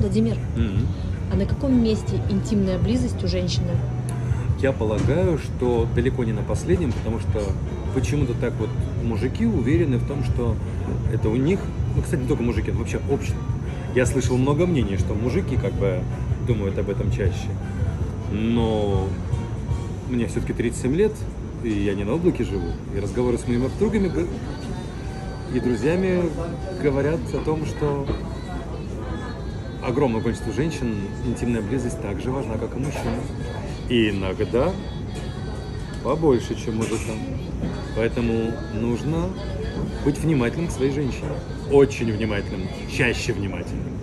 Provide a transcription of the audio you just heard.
Владимир, Мгм. а на каком месте интимная близость у женщины? Я полагаю, что далеко не на последнем, потому что почему-то так вот мужики уверены в том, что это у них, ну, кстати, не только мужики, но вообще общество. Я слышал много мнений, что мужики как бы думают об этом чаще. Но мне все-таки 37 лет, и я не на облаке живу. И разговоры с моими подругами и друзьями говорят о том, что огромное количество женщин интимная близость так же важна, как и мужчин. И иногда побольше, чем мужикам. Поэтому нужно быть внимательным к своей женщине. Очень внимательным, чаще внимательным.